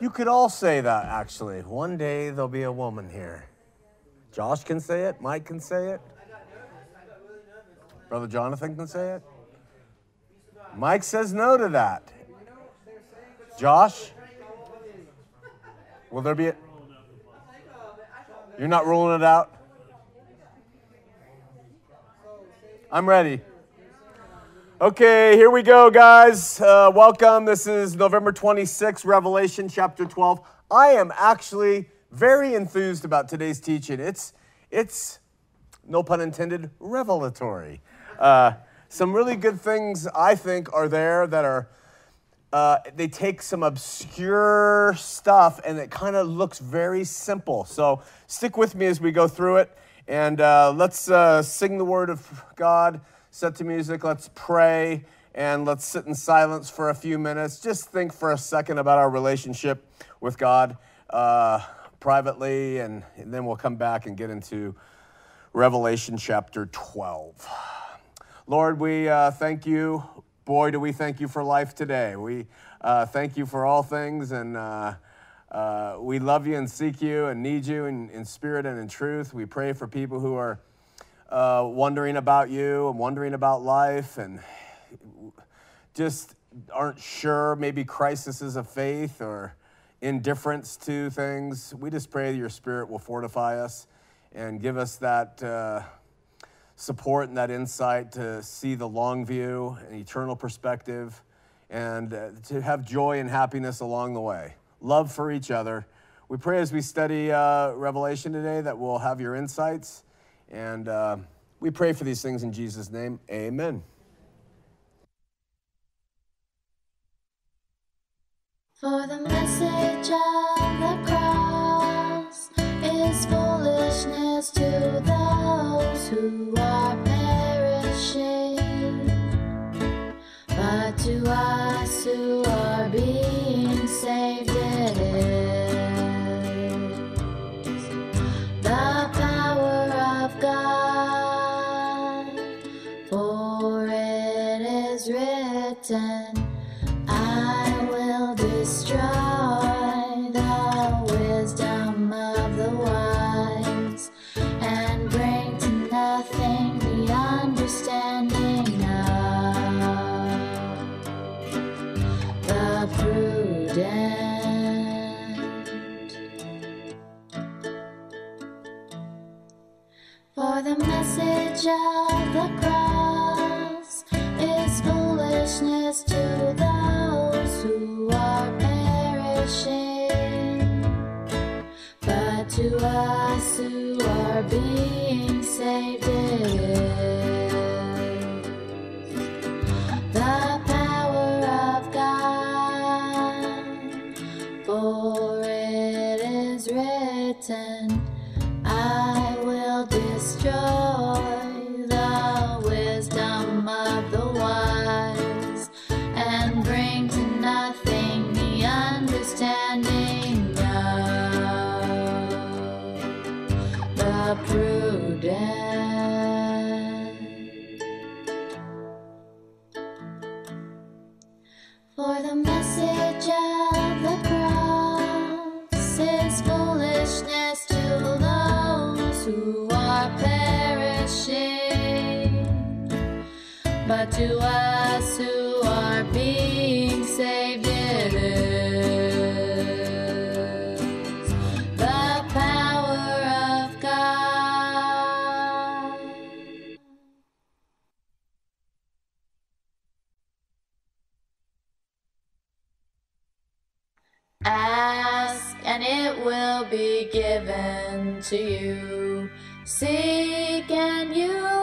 You could all say that, actually. One day there'll be a woman here. Josh can say it. Mike can say it. Brother Jonathan can say it. Mike says no to that. Josh? Will there be a. You're not ruling it out? I'm ready. Okay, here we go, guys. Uh, welcome. This is November 26th, Revelation chapter 12. I am actually very enthused about today's teaching. It's, it's no pun intended, revelatory. Uh, some really good things I think are there that are. Uh, they take some obscure stuff and it kind of looks very simple. So stick with me as we go through it. And uh, let's uh, sing the word of God, set to music, let's pray, and let's sit in silence for a few minutes. Just think for a second about our relationship with God uh, privately, and, and then we'll come back and get into Revelation chapter 12. Lord, we uh, thank you. Boy, do we thank you for life today. We uh, thank you for all things, and uh, uh, we love you and seek you and need you in, in spirit and in truth. We pray for people who are uh, wondering about you and wondering about life and just aren't sure, maybe crises of faith or indifference to things. We just pray that your spirit will fortify us and give us that uh, support and that insight to see the long view and eternal perspective and uh, to have joy and happiness along the way. Love for each other. We pray as we study uh, Revelation today that we'll have your insights. And uh, we pray for these things in Jesus' name. Amen. For the message of the cross is foolishness to those who are perishing, but to us who are written. I will destroy the wisdom of the wise and bring to nothing the understanding of the prudent. For the message of who are being saved be given to you. Seek and you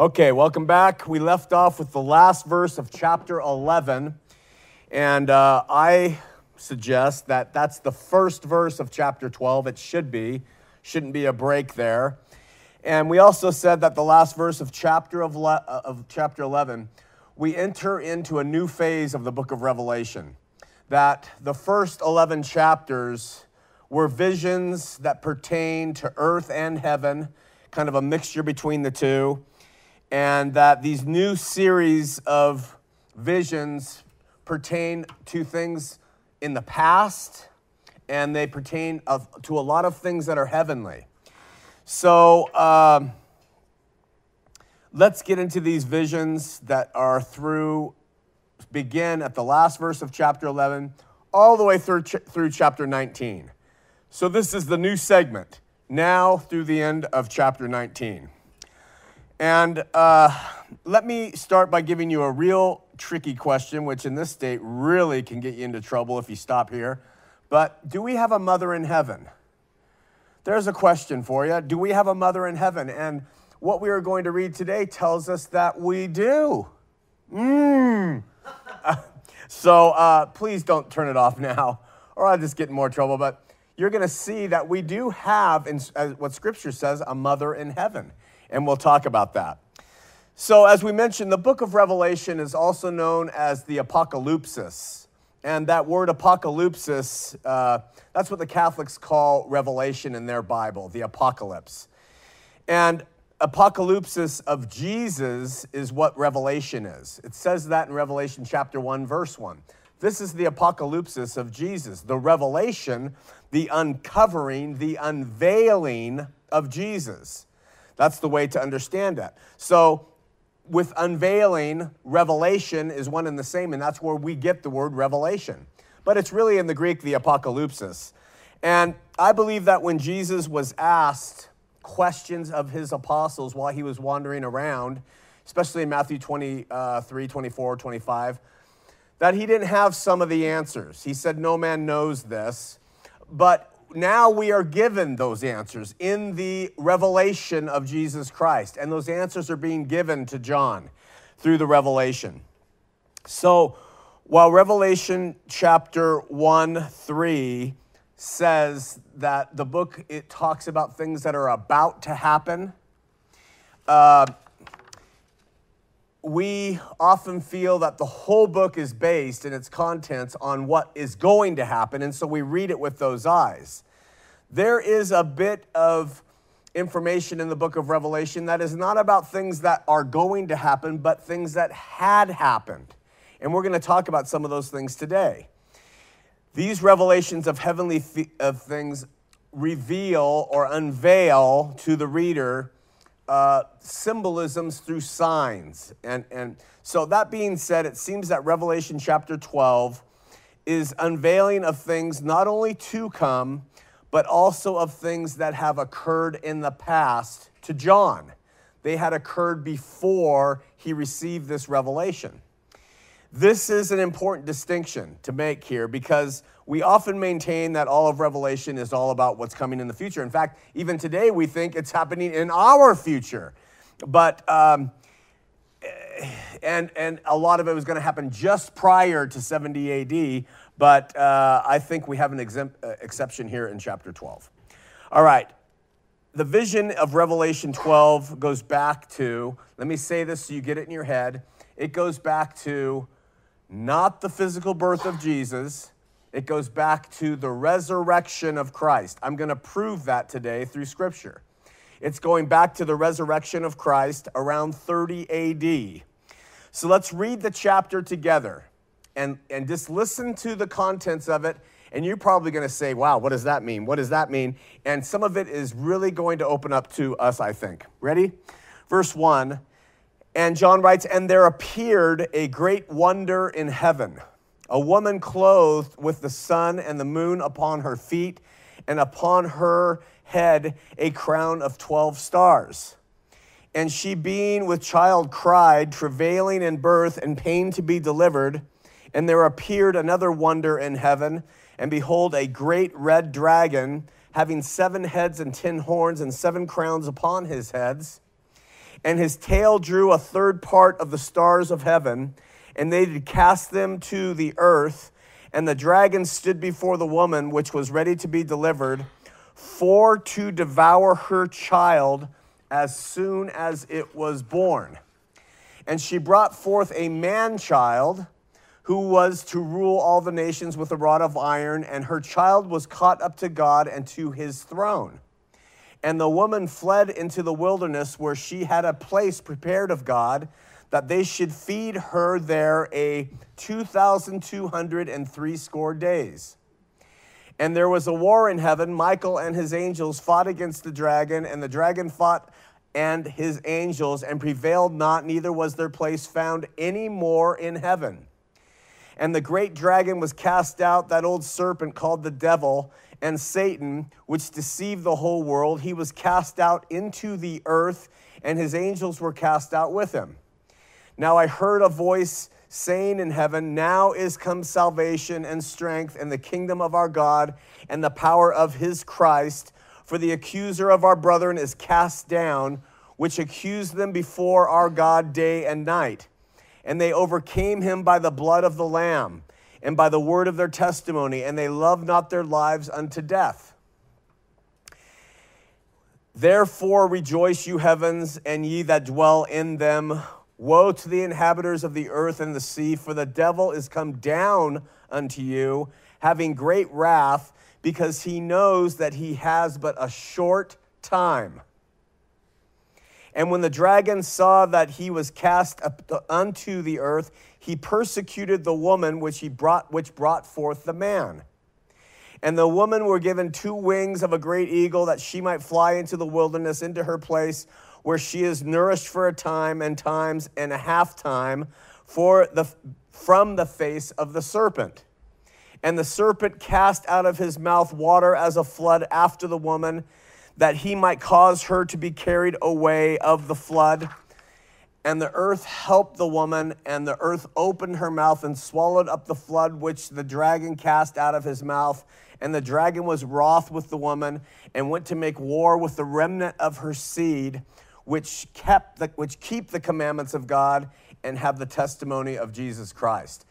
Okay, welcome back. We left off with the last verse of chapter 11. And uh, I suggest that that's the first verse of chapter 12. It should be, shouldn't be a break there. And we also said that the last verse of chapter, of, le- uh, of chapter 11, we enter into a new phase of the book of Revelation. That the first 11 chapters were visions that pertain to earth and heaven, kind of a mixture between the two. And that these new series of visions pertain to things in the past and they pertain of, to a lot of things that are heavenly. So um, let's get into these visions that are through, begin at the last verse of chapter 11, all the way through, ch- through chapter 19. So this is the new segment, now through the end of chapter 19. And uh, let me start by giving you a real tricky question, which in this state really can get you into trouble if you stop here. But do we have a mother in heaven? There's a question for you. Do we have a mother in heaven? And what we are going to read today tells us that we do. Mmm. so uh, please don't turn it off now, or I'll just get in more trouble. But you're going to see that we do have, in, as what Scripture says, a mother in heaven. And we'll talk about that. So, as we mentioned, the book of Revelation is also known as the Apocalypsis. And that word apocalypsis, uh, that's what the Catholics call revelation in their Bible, the apocalypse. And apocalypsis of Jesus is what revelation is. It says that in Revelation chapter 1, verse 1. This is the apocalypsis of Jesus, the revelation, the uncovering, the unveiling of Jesus. That's the way to understand that. So, with unveiling, revelation is one and the same, and that's where we get the word revelation. But it's really in the Greek, the apocalypsis. And I believe that when Jesus was asked questions of his apostles while he was wandering around, especially in Matthew 23, 24, 25, that he didn't have some of the answers. He said, No man knows this. But now we are given those answers in the revelation of Jesus Christ. And those answers are being given to John through the revelation. So while Revelation chapter 1 3 says that the book it talks about things that are about to happen, uh, we often feel that the whole book is based in its contents on what is going to happen, and so we read it with those eyes. There is a bit of information in the book of Revelation that is not about things that are going to happen, but things that had happened. And we're going to talk about some of those things today. These revelations of heavenly th- of things reveal or unveil to the reader uh, symbolisms through signs. And, and so, that being said, it seems that Revelation chapter 12 is unveiling of things not only to come, but also of things that have occurred in the past to John. They had occurred before he received this revelation. This is an important distinction to make here because we often maintain that all of Revelation is all about what's coming in the future. In fact, even today we think it's happening in our future. But, um, and, and a lot of it was going to happen just prior to 70 AD, but uh, I think we have an exempt, uh, exception here in chapter 12. All right. The vision of Revelation 12 goes back to, let me say this so you get it in your head. It goes back to not the physical birth of Jesus, it goes back to the resurrection of Christ. I'm going to prove that today through Scripture. It's going back to the resurrection of Christ around 30 AD. So let's read the chapter together and, and just listen to the contents of it. And you're probably going to say, wow, what does that mean? What does that mean? And some of it is really going to open up to us, I think. Ready? Verse 1 and John writes, And there appeared a great wonder in heaven a woman clothed with the sun and the moon upon her feet, and upon her head a crown of 12 stars. And she, being with child, cried, travailing in birth and pain to be delivered. And there appeared another wonder in heaven, and behold, a great red dragon, having seven heads and ten horns, and seven crowns upon his heads and his tail drew a third part of the stars of heaven, and they did cast them to the earth. And the dragon stood before the woman, which was ready to be delivered, for to devour her child as soon as it was born. And she brought forth a man child who was to rule all the nations with a rod of iron, and her child was caught up to God and to his throne. And the woman fled into the wilderness where she had a place prepared of God that they should feed her there a 2,203 score days. And there was a war in heaven. Michael and his angels fought against the dragon, and the dragon fought and his angels and prevailed not, neither was their place found any more in heaven. And the great dragon was cast out, that old serpent called the devil and Satan, which deceived the whole world. He was cast out into the earth, and his angels were cast out with him. Now I heard a voice saying in heaven, Now is come salvation and strength and the kingdom of our God and the power of his Christ. For the accuser of our brethren is cast down, which accused them before our God day and night. And they overcame him by the blood of the Lamb and by the word of their testimony, and they loved not their lives unto death. Therefore rejoice, you heavens, and ye that dwell in them. Woe to the inhabitants of the earth and the sea, for the devil is come down unto you, having great wrath, because he knows that he has but a short time. And when the dragon saw that he was cast unto the earth, he persecuted the woman which he brought which brought forth the man. And the woman were given two wings of a great eagle that she might fly into the wilderness into her place where she is nourished for a time and times and a half time for the from the face of the serpent. And the serpent cast out of his mouth water as a flood after the woman that he might cause her to be carried away of the flood. And the earth helped the woman, and the earth opened her mouth and swallowed up the flood which the dragon cast out of his mouth. And the dragon was wroth with the woman and went to make war with the remnant of her seed, which kept the, which keep the commandments of God and have the testimony of Jesus Christ.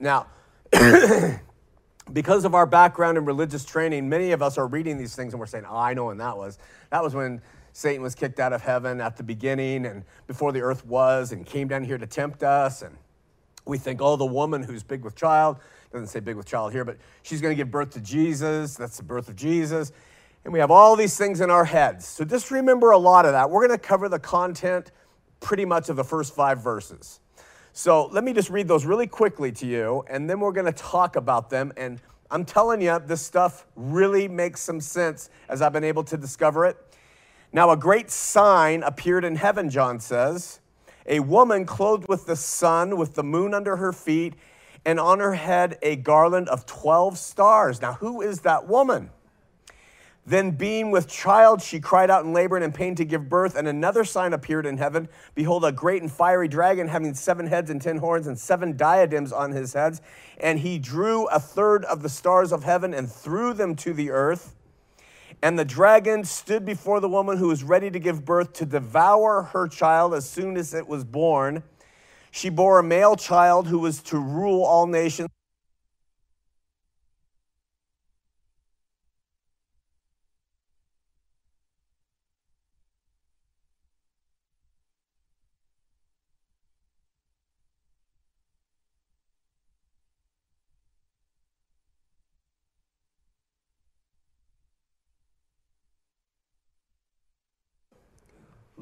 Now, because of our background in religious training, many of us are reading these things and we're saying, oh, I know when that was. That was when Satan was kicked out of heaven at the beginning and before the earth was and came down here to tempt us. And we think, oh, the woman who's big with child, doesn't say big with child here, but she's going to give birth to Jesus. That's the birth of Jesus. And we have all these things in our heads. So just remember a lot of that. We're going to cover the content pretty much of the first five verses. So let me just read those really quickly to you, and then we're going to talk about them. And I'm telling you, this stuff really makes some sense as I've been able to discover it. Now, a great sign appeared in heaven, John says. A woman clothed with the sun, with the moon under her feet, and on her head a garland of 12 stars. Now, who is that woman? Then, being with child, she cried out in labor and in pain to give birth. And another sign appeared in heaven Behold, a great and fiery dragon having seven heads and ten horns and seven diadems on his heads. And he drew a third of the stars of heaven and threw them to the earth. And the dragon stood before the woman who was ready to give birth to devour her child as soon as it was born. She bore a male child who was to rule all nations.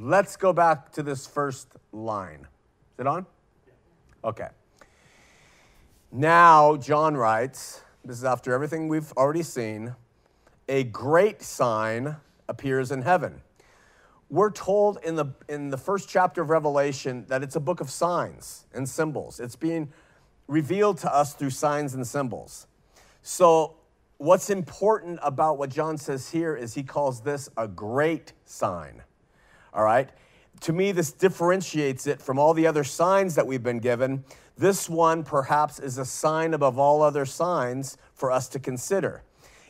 Let's go back to this first line. Is it on? Okay. Now, John writes, this is after everything we've already seen, a great sign appears in heaven. We're told in the, in the first chapter of Revelation that it's a book of signs and symbols. It's being revealed to us through signs and symbols. So, what's important about what John says here is he calls this a great sign. All right? To me, this differentiates it from all the other signs that we've been given. This one, perhaps, is a sign above all other signs for us to consider.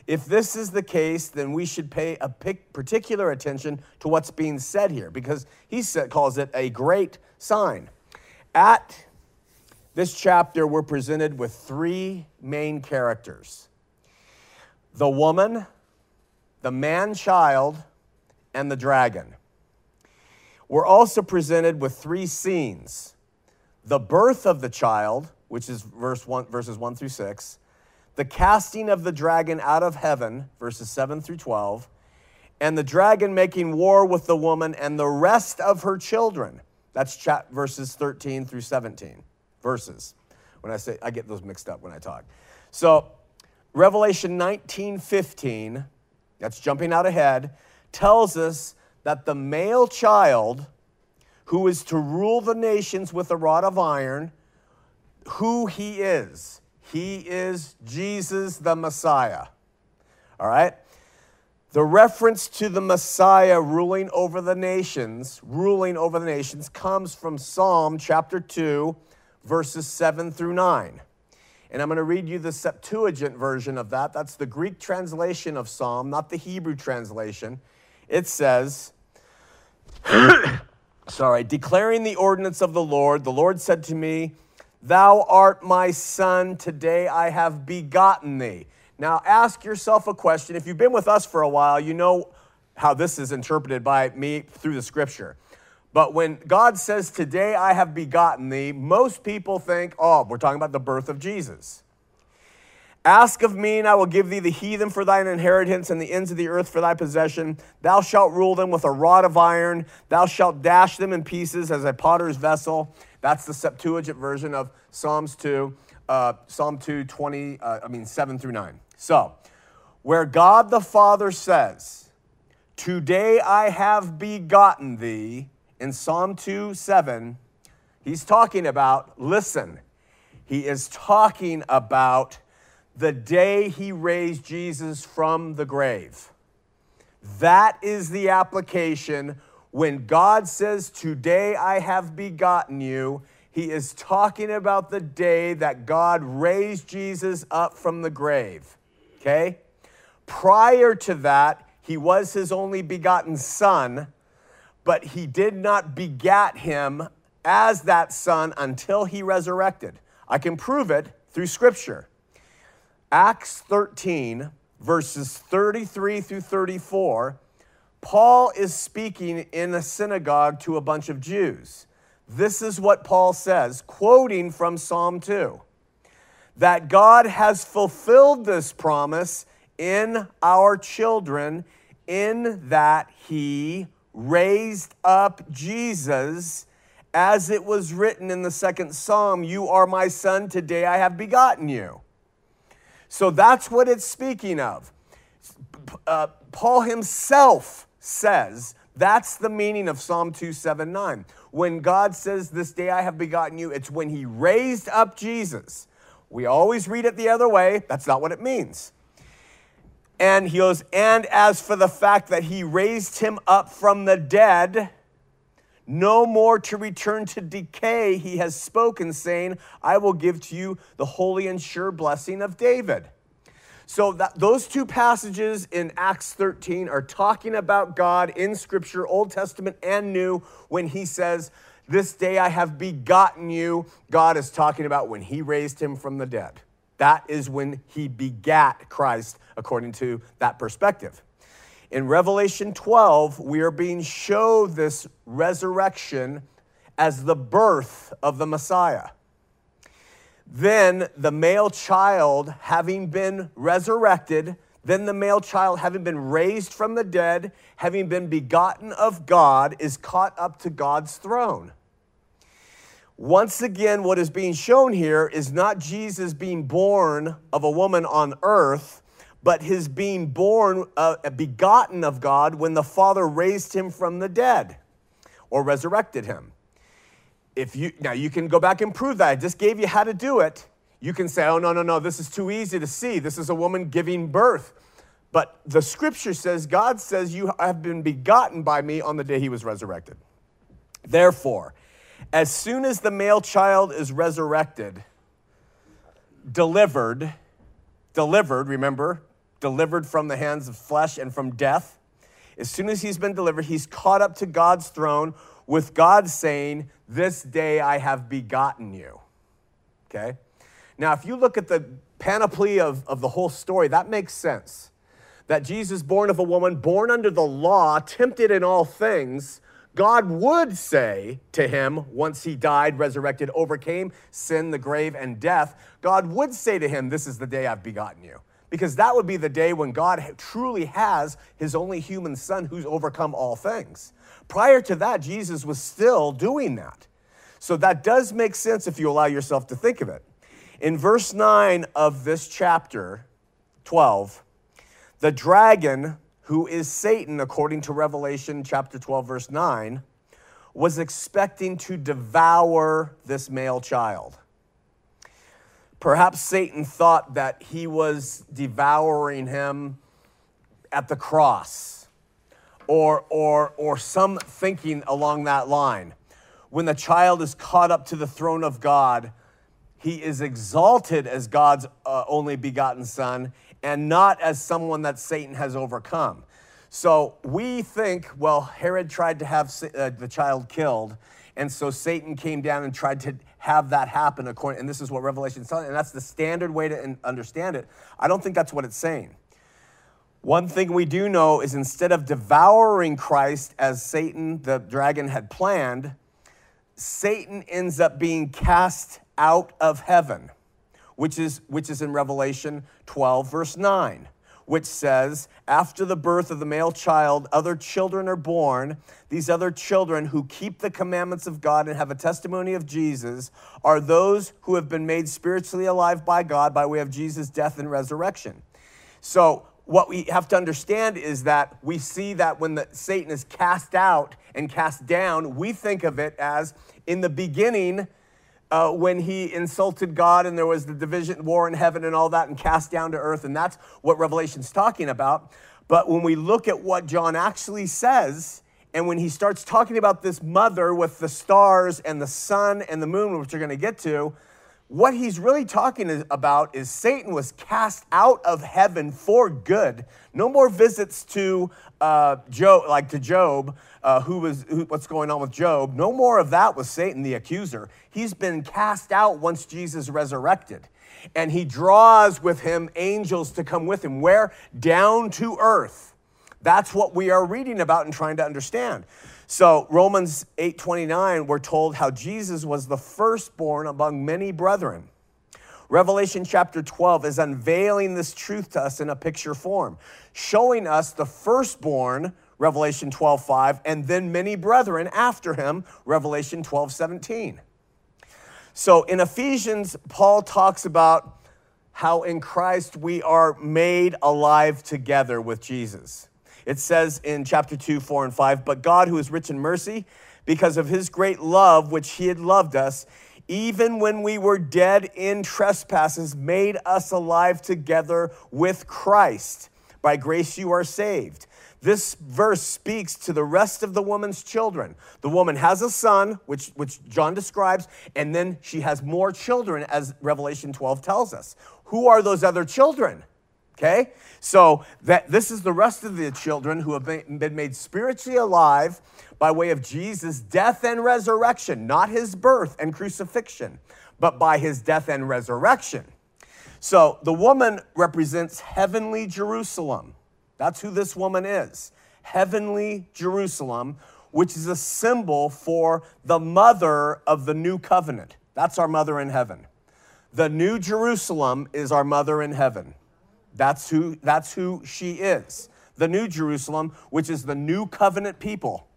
If this is the case, then we should pay a particular attention to what's being said here because he calls it a great sign. At this chapter, we're presented with three main characters the woman, the man child, and the dragon. We're also presented with three scenes the birth of the child, which is verse one, verses 1 through 6, the casting of the dragon out of heaven, verses 7 through 12, and the dragon making war with the woman and the rest of her children. That's chat verses 13 through 17 verses. When I say I get those mixed up when I talk. So Revelation 19, 15, that's jumping out ahead, tells us that the male child who is to rule the nations with a rod of iron, who he is. He is Jesus the Messiah. All right? The reference to the Messiah ruling over the nations, ruling over the nations, comes from Psalm chapter 2, verses 7 through 9. And I'm going to read you the Septuagint version of that. That's the Greek translation of Psalm, not the Hebrew translation. It says, sorry, declaring the ordinance of the Lord, the Lord said to me, Thou art my son, today I have begotten thee. Now ask yourself a question. If you've been with us for a while, you know how this is interpreted by me through the scripture. But when God says, Today I have begotten thee, most people think, Oh, we're talking about the birth of Jesus. Ask of me, and I will give thee the heathen for thine inheritance, and the ends of the earth for thy possession. Thou shalt rule them with a rod of iron. Thou shalt dash them in pieces as a potter's vessel. That's the Septuagint version of Psalms 2, uh, Psalm 2, 20, uh, I mean, 7 through 9. So, where God the Father says, Today I have begotten thee, in Psalm 2, 7, he's talking about, listen, he is talking about the day he raised Jesus from the grave. That is the application. When God says, Today I have begotten you, he is talking about the day that God raised Jesus up from the grave. Okay? Prior to that, he was his only begotten son, but he did not begat him as that son until he resurrected. I can prove it through scripture. Acts 13, verses 33 through 34, Paul is speaking in a synagogue to a bunch of Jews. This is what Paul says, quoting from Psalm 2 that God has fulfilled this promise in our children, in that he raised up Jesus, as it was written in the second psalm You are my son, today I have begotten you. So that's what it's speaking of. Uh, Paul himself says that's the meaning of Psalm 279. When God says, This day I have begotten you, it's when he raised up Jesus. We always read it the other way. That's not what it means. And he goes, And as for the fact that he raised him up from the dead, no more to return to decay, he has spoken, saying, I will give to you the holy and sure blessing of David. So that, those two passages in Acts 13 are talking about God in Scripture, Old Testament and New, when he says, This day I have begotten you. God is talking about when he raised him from the dead. That is when he begat Christ, according to that perspective. In Revelation 12, we are being showed this resurrection as the birth of the Messiah. Then the male child, having been resurrected, then the male child, having been raised from the dead, having been begotten of God, is caught up to God's throne. Once again, what is being shown here is not Jesus being born of a woman on earth, but his being born, uh, begotten of God when the Father raised him from the dead or resurrected him. If you now you can go back and prove that. I just gave you how to do it. You can say, "Oh no, no, no, this is too easy to see. This is a woman giving birth." But the scripture says, God says, You have been begotten by me on the day he was resurrected. Therefore, as soon as the male child is resurrected, delivered, delivered, remember, delivered from the hands of flesh and from death. As soon as he's been delivered, he's caught up to God's throne with God saying, This day I have begotten you. Okay? Now, if you look at the panoply of, of the whole story, that makes sense. That Jesus, born of a woman, born under the law, tempted in all things, God would say to him, once he died, resurrected, overcame sin, the grave, and death, God would say to him, This is the day I've begotten you because that would be the day when God truly has his only human son who's overcome all things. Prior to that, Jesus was still doing that. So that does make sense if you allow yourself to think of it. In verse 9 of this chapter 12, the dragon, who is Satan, according to Revelation chapter 12, verse 9, was expecting to devour this male child. Perhaps Satan thought that he was devouring him at the cross or, or, or some thinking along that line. When the child is caught up to the throne of God, he is exalted as God's uh, only begotten son and not as someone that Satan has overcome. So we think, well, Herod tried to have uh, the child killed, and so Satan came down and tried to have that happen according, and this is what Revelation is telling, and that's the standard way to understand it. I don't think that's what it's saying. One thing we do know is instead of devouring Christ as Satan, the dragon, had planned, Satan ends up being cast out of heaven, which is, which is in Revelation 12, verse 9, which says, After the birth of the male child, other children are born. These other children who keep the commandments of God and have a testimony of Jesus are those who have been made spiritually alive by God by way of Jesus' death and resurrection. So, what we have to understand is that we see that when the, Satan is cast out and cast down, we think of it as in the beginning uh, when he insulted God and there was the division, war in heaven and all that, and cast down to earth. And that's what Revelation's talking about. But when we look at what John actually says, and when he starts talking about this mother with the stars and the sun and the moon, which we're going to get to, what he's really talking about is Satan was cast out of heaven for good. No more visits to uh, Job, like to Job, uh, who was who, what's going on with Job. No more of that with Satan, the accuser. He's been cast out once Jesus resurrected, and he draws with him angels to come with him. Where down to earth. That's what we are reading about and trying to understand. So Romans 8:29 we're told how Jesus was the firstborn among many brethren. Revelation chapter 12 is unveiling this truth to us in a picture form, showing us the firstborn Revelation 12:5 and then many brethren after him Revelation 12:17. So in Ephesians Paul talks about how in Christ we are made alive together with Jesus. It says in chapter 2, 4, and 5, but God, who is rich in mercy, because of his great love which he had loved us, even when we were dead in trespasses, made us alive together with Christ. By grace you are saved. This verse speaks to the rest of the woman's children. The woman has a son, which, which John describes, and then she has more children, as Revelation 12 tells us. Who are those other children? Okay? So that this is the rest of the children who have been made spiritually alive by way of Jesus' death and resurrection, not his birth and crucifixion, but by his death and resurrection. So the woman represents heavenly Jerusalem. That's who this woman is. Heavenly Jerusalem, which is a symbol for the mother of the new covenant. That's our mother in heaven. The new Jerusalem is our mother in heaven. That's who, that's who she is. The New Jerusalem, which is the new covenant people.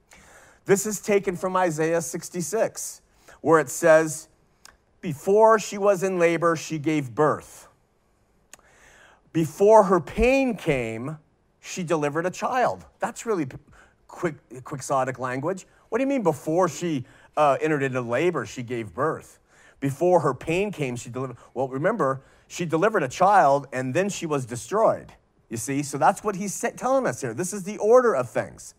This is taken from Isaiah 66, where it says, Before she was in labor, she gave birth. Before her pain came, she delivered a child. That's really quick, quixotic language. What do you mean before she uh, entered into labor, she gave birth? Before her pain came, she delivered. Well, remember, she delivered a child and then she was destroyed. You see? So that's what he's telling us here. This is the order of things.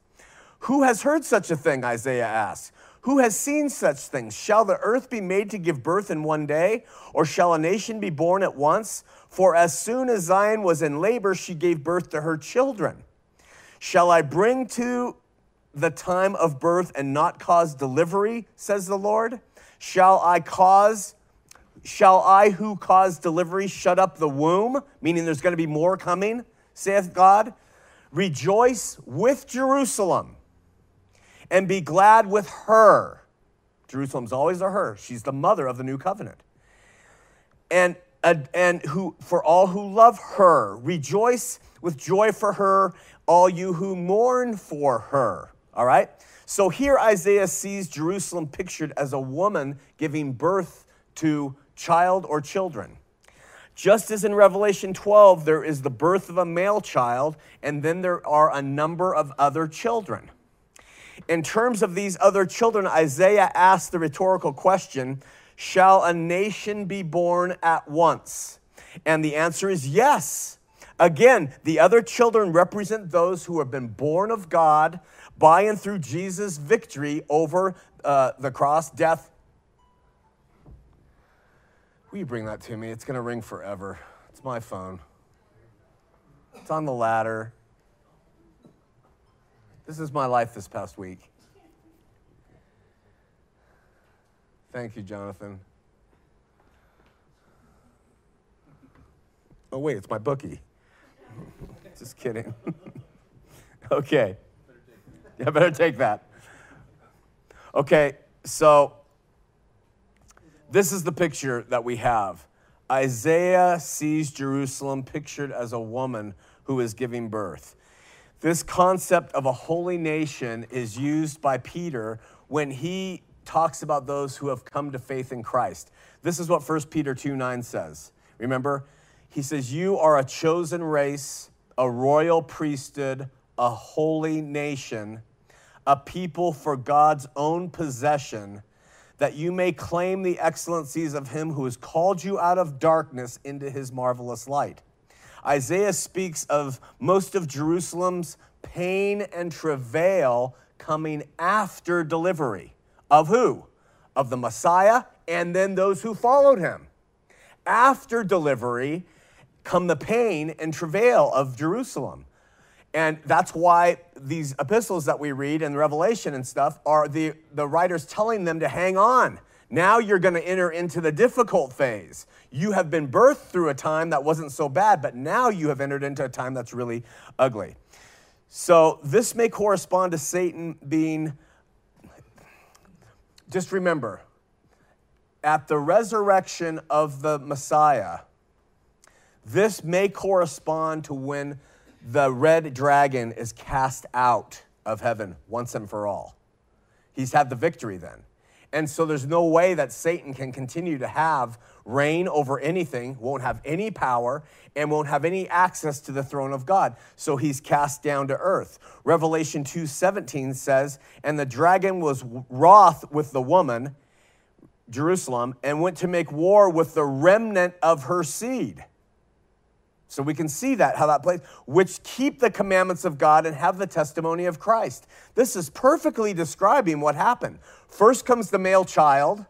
Who has heard such a thing? Isaiah asks. Who has seen such things? Shall the earth be made to give birth in one day, or shall a nation be born at once? For as soon as Zion was in labor, she gave birth to her children. Shall I bring to the time of birth and not cause delivery, says the Lord? Shall I cause Shall I who cause delivery shut up the womb? Meaning there's going to be more coming, saith God. Rejoice with Jerusalem and be glad with her. Jerusalem's always a her. She's the mother of the new covenant. And, and who, for all who love her, rejoice with joy for her, all you who mourn for her. All right? So here Isaiah sees Jerusalem pictured as a woman giving birth to child or children. Just as in Revelation 12, there is the birth of a male child, and then there are a number of other children. In terms of these other children, Isaiah asks the rhetorical question Shall a nation be born at once? And the answer is yes. Again, the other children represent those who have been born of God by and through Jesus' victory over uh, the cross, death, Will you bring that to me? It's going to ring forever. It's my phone. It's on the ladder. This is my life this past week. Thank you, Jonathan. Oh, wait, it's my bookie. Just kidding. okay. Yeah, better take that. Okay, so this is the picture that we have. Isaiah sees Jerusalem pictured as a woman who is giving birth. This concept of a holy nation is used by Peter when he talks about those who have come to faith in Christ. This is what 1 Peter 2 9 says. Remember? He says, You are a chosen race, a royal priesthood, a holy nation, a people for God's own possession, that you may claim the excellencies of him who has called you out of darkness into his marvelous light. Isaiah speaks of most of Jerusalem's pain and travail coming after delivery. Of who? Of the Messiah and then those who followed him. After delivery come the pain and travail of Jerusalem. And that's why these epistles that we read in Revelation and stuff are the, the writers telling them to hang on. Now you're going to enter into the difficult phase. You have been birthed through a time that wasn't so bad, but now you have entered into a time that's really ugly. So this may correspond to Satan being, just remember, at the resurrection of the Messiah, this may correspond to when the red dragon is cast out of heaven once and for all. He's had the victory then. And so there's no way that Satan can continue to have reign over anything, won't have any power, and won't have any access to the throne of God. So he's cast down to earth. Revelation 2:17 says, "And the dragon was wroth with the woman, Jerusalem, and went to make war with the remnant of her seed." So we can see that, how that plays, which keep the commandments of God and have the testimony of Christ. This is perfectly describing what happened. First comes the male child,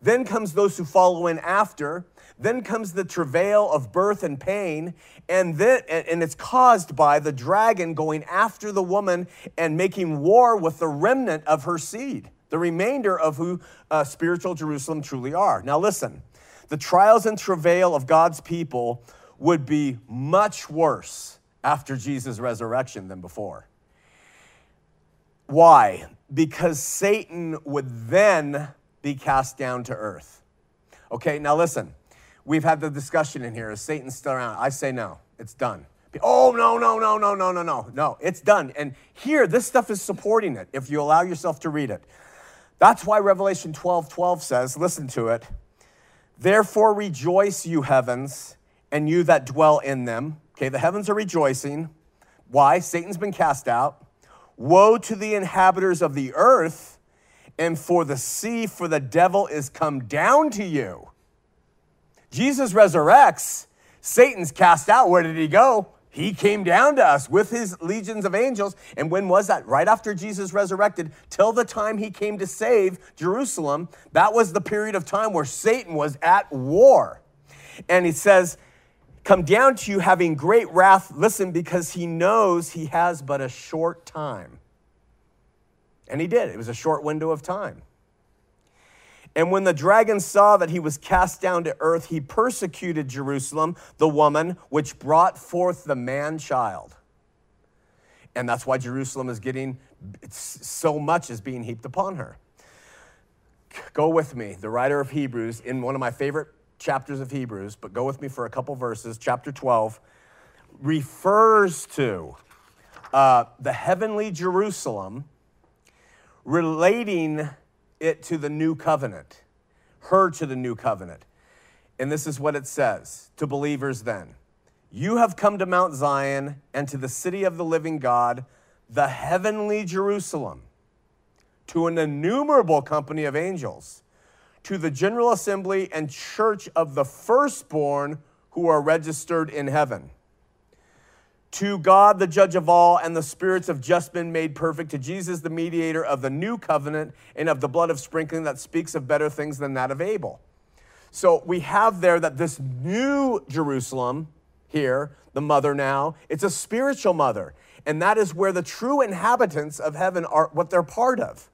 then comes those who follow in after, then comes the travail of birth and pain, and then and it's caused by the dragon going after the woman and making war with the remnant of her seed, the remainder of who uh, spiritual Jerusalem truly are. Now listen, the trials and travail of God's people would be much worse after Jesus' resurrection than before. Why? Because Satan would then be cast down to earth. Okay, now listen, we've had the discussion in here. Is Satan still around? I say no, it's done. Oh, no, no, no, no, no, no, no, no, it's done. And here, this stuff is supporting it if you allow yourself to read it. That's why Revelation 12 12 says, listen to it. Therefore rejoice, you heavens, and you that dwell in them. Okay, the heavens are rejoicing. Why? Satan's been cast out. Woe to the inhabitants of the earth, and for the sea, for the devil is come down to you. Jesus resurrects. Satan's cast out. Where did he go? He came down to us with his legions of angels. And when was that? Right after Jesus resurrected, till the time he came to save Jerusalem. That was the period of time where Satan was at war. And he says, Come down to you having great wrath. Listen, because he knows he has but a short time. And he did. It was a short window of time. And when the dragon saw that he was cast down to earth, he persecuted Jerusalem, the woman which brought forth the man child. And that's why Jerusalem is getting so much is being heaped upon her. Go with me, the writer of Hebrews, in one of my favorite chapters of Hebrews, but go with me for a couple verses. Chapter 12 refers to uh, the heavenly Jerusalem relating it to the new covenant, her to the new covenant. And this is what it says to believers then You have come to Mount Zion and to the city of the living God, the heavenly Jerusalem, to an innumerable company of angels, to the general assembly and church of the firstborn who are registered in heaven to God, the judge of all, and the spirits of just men made perfect, to Jesus, the mediator of the new covenant, and of the blood of sprinkling that speaks of better things than that of Abel. So we have there that this new Jerusalem here, the mother now, it's a spiritual mother. And that is where the true inhabitants of heaven are, what they're part of.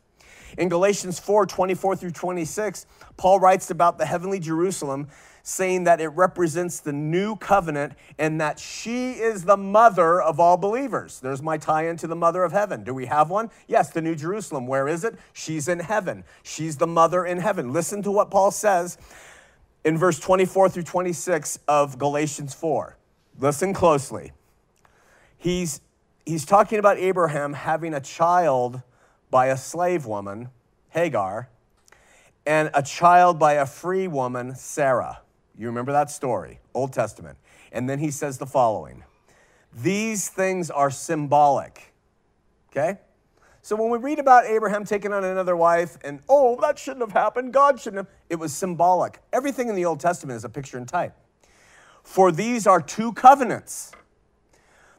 In Galatians 4 24 through 26, Paul writes about the heavenly Jerusalem, saying that it represents the new covenant and that she is the mother of all believers. There's my tie into the mother of heaven. Do we have one? Yes, the New Jerusalem. Where is it? She's in heaven. She's the mother in heaven. Listen to what Paul says in verse 24 through 26 of Galatians 4. Listen closely. He's, he's talking about Abraham having a child by a slave woman, Hagar, and a child by a free woman, Sarah. You remember that story, Old Testament. And then he says the following These things are symbolic. Okay? So when we read about Abraham taking on another wife and, oh, that shouldn't have happened, God shouldn't have, it was symbolic. Everything in the Old Testament is a picture and type. For these are two covenants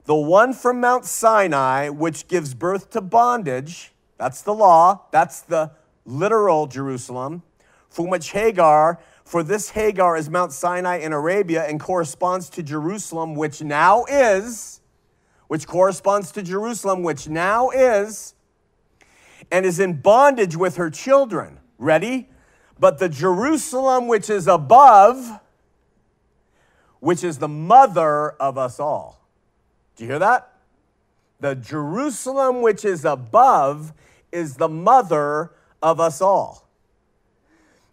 the one from Mount Sinai, which gives birth to bondage, that's the law, that's the literal Jerusalem, from which Hagar, for this Hagar is Mount Sinai in Arabia and corresponds to Jerusalem, which now is, which corresponds to Jerusalem, which now is, and is in bondage with her children. Ready? But the Jerusalem which is above, which is the mother of us all. Do you hear that? The Jerusalem which is above is the mother of us all.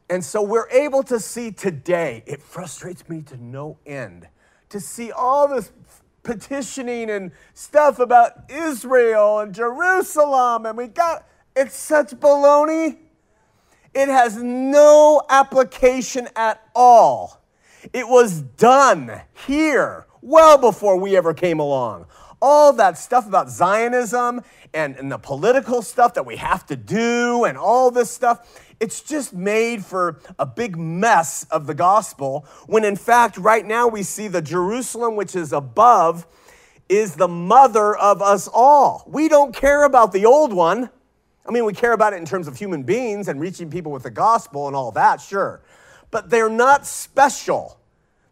And so we're able to see today, it frustrates me to no end to see all this petitioning and stuff about Israel and Jerusalem, and we got it's such baloney. It has no application at all. It was done here well before we ever came along. All that stuff about Zionism and, and the political stuff that we have to do and all this stuff, it's just made for a big mess of the gospel when in fact, right now we see the Jerusalem which is above is the mother of us all. We don't care about the old one. I mean, we care about it in terms of human beings and reaching people with the gospel and all that, sure. But they're not special.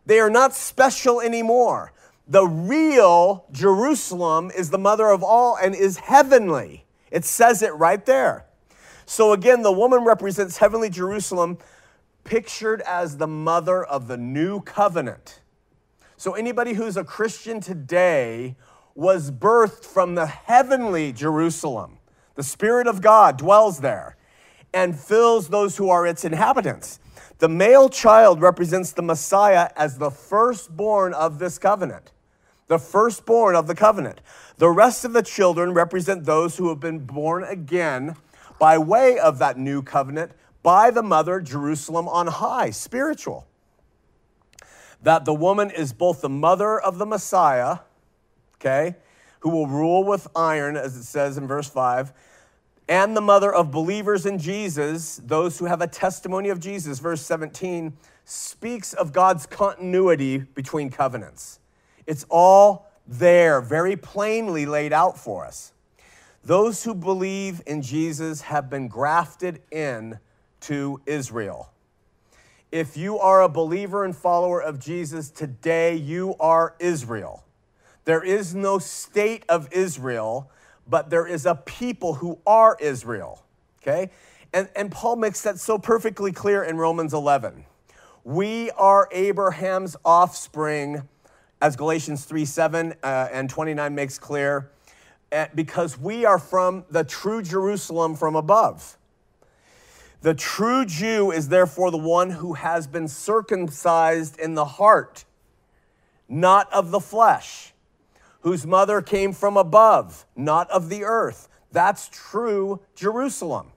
They are not special anymore. The real Jerusalem is the mother of all and is heavenly. It says it right there. So again, the woman represents heavenly Jerusalem, pictured as the mother of the new covenant. So anybody who's a Christian today was birthed from the heavenly Jerusalem. The Spirit of God dwells there and fills those who are its inhabitants. The male child represents the Messiah as the firstborn of this covenant, the firstborn of the covenant. The rest of the children represent those who have been born again by way of that new covenant by the mother, Jerusalem on high, spiritual. That the woman is both the mother of the Messiah, okay, who will rule with iron, as it says in verse 5, and the mother of believers in Jesus, those who have a testimony of Jesus. Verse 17 speaks of God's continuity between covenants. It's all there, very plainly laid out for us. Those who believe in Jesus have been grafted in to Israel. If you are a believer and follower of Jesus today, you are Israel. There is no state of Israel but there is a people who are Israel. Okay? And, and Paul makes that so perfectly clear in Romans 11. We are Abraham's offspring, as Galatians 3 7 uh, and 29 makes clear, uh, because we are from the true Jerusalem from above. The true Jew is therefore the one who has been circumcised in the heart, not of the flesh whose mother came from above, not of the earth. That's true Jerusalem.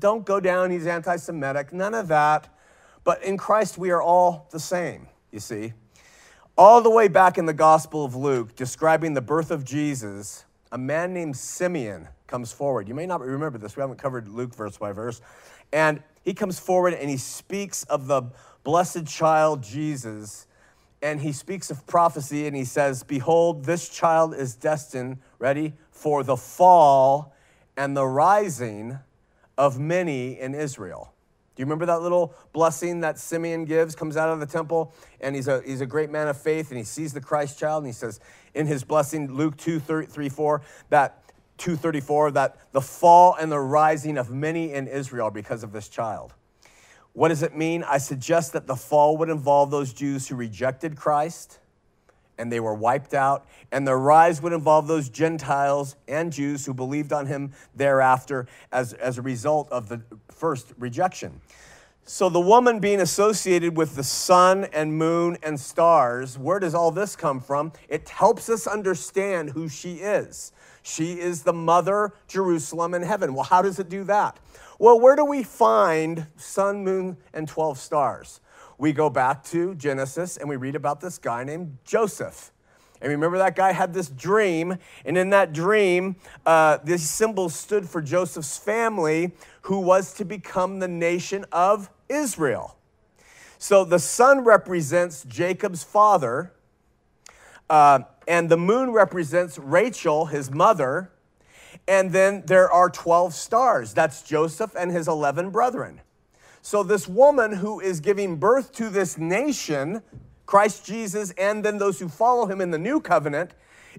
Don't go down, he's anti Semitic, none of that. But in Christ, we are all the same, you see. All the way back in the Gospel of Luke, describing the birth of Jesus, a man named Simeon comes forward. You may not remember this, we haven't covered Luke verse by verse. And he comes forward and he speaks of the blessed child Jesus and he speaks of prophecy and he says, Behold, this child is destined, ready, for the fall and the rising of many in Israel. Do you remember that little blessing that Simeon gives? Comes out of the temple, and he's a, he's a great man of faith, and he sees the Christ child, and he says in his blessing, Luke 2 3, 4, that 234 that the fall and the rising of many in Israel because of this child. What does it mean? I suggest that the fall would involve those Jews who rejected Christ and they were wiped out, and the rise would involve those Gentiles and Jews who believed on him thereafter as, as a result of the first rejection. So, the woman being associated with the sun and moon and stars, where does all this come from? It helps us understand who she is. She is the mother Jerusalem in heaven. Well, how does it do that? Well, where do we find sun, moon, and 12 stars? We go back to Genesis and we read about this guy named Joseph. And remember, that guy had this dream, and in that dream, uh, these symbols stood for Joseph's family, who was to become the nation of Israel. So the sun represents Jacob's father, uh, and the moon represents Rachel, his mother, and then there are 12 stars. That's Joseph and his 11 brethren. So, this woman who is giving birth to this nation, Christ Jesus, and then those who follow him in the new covenant,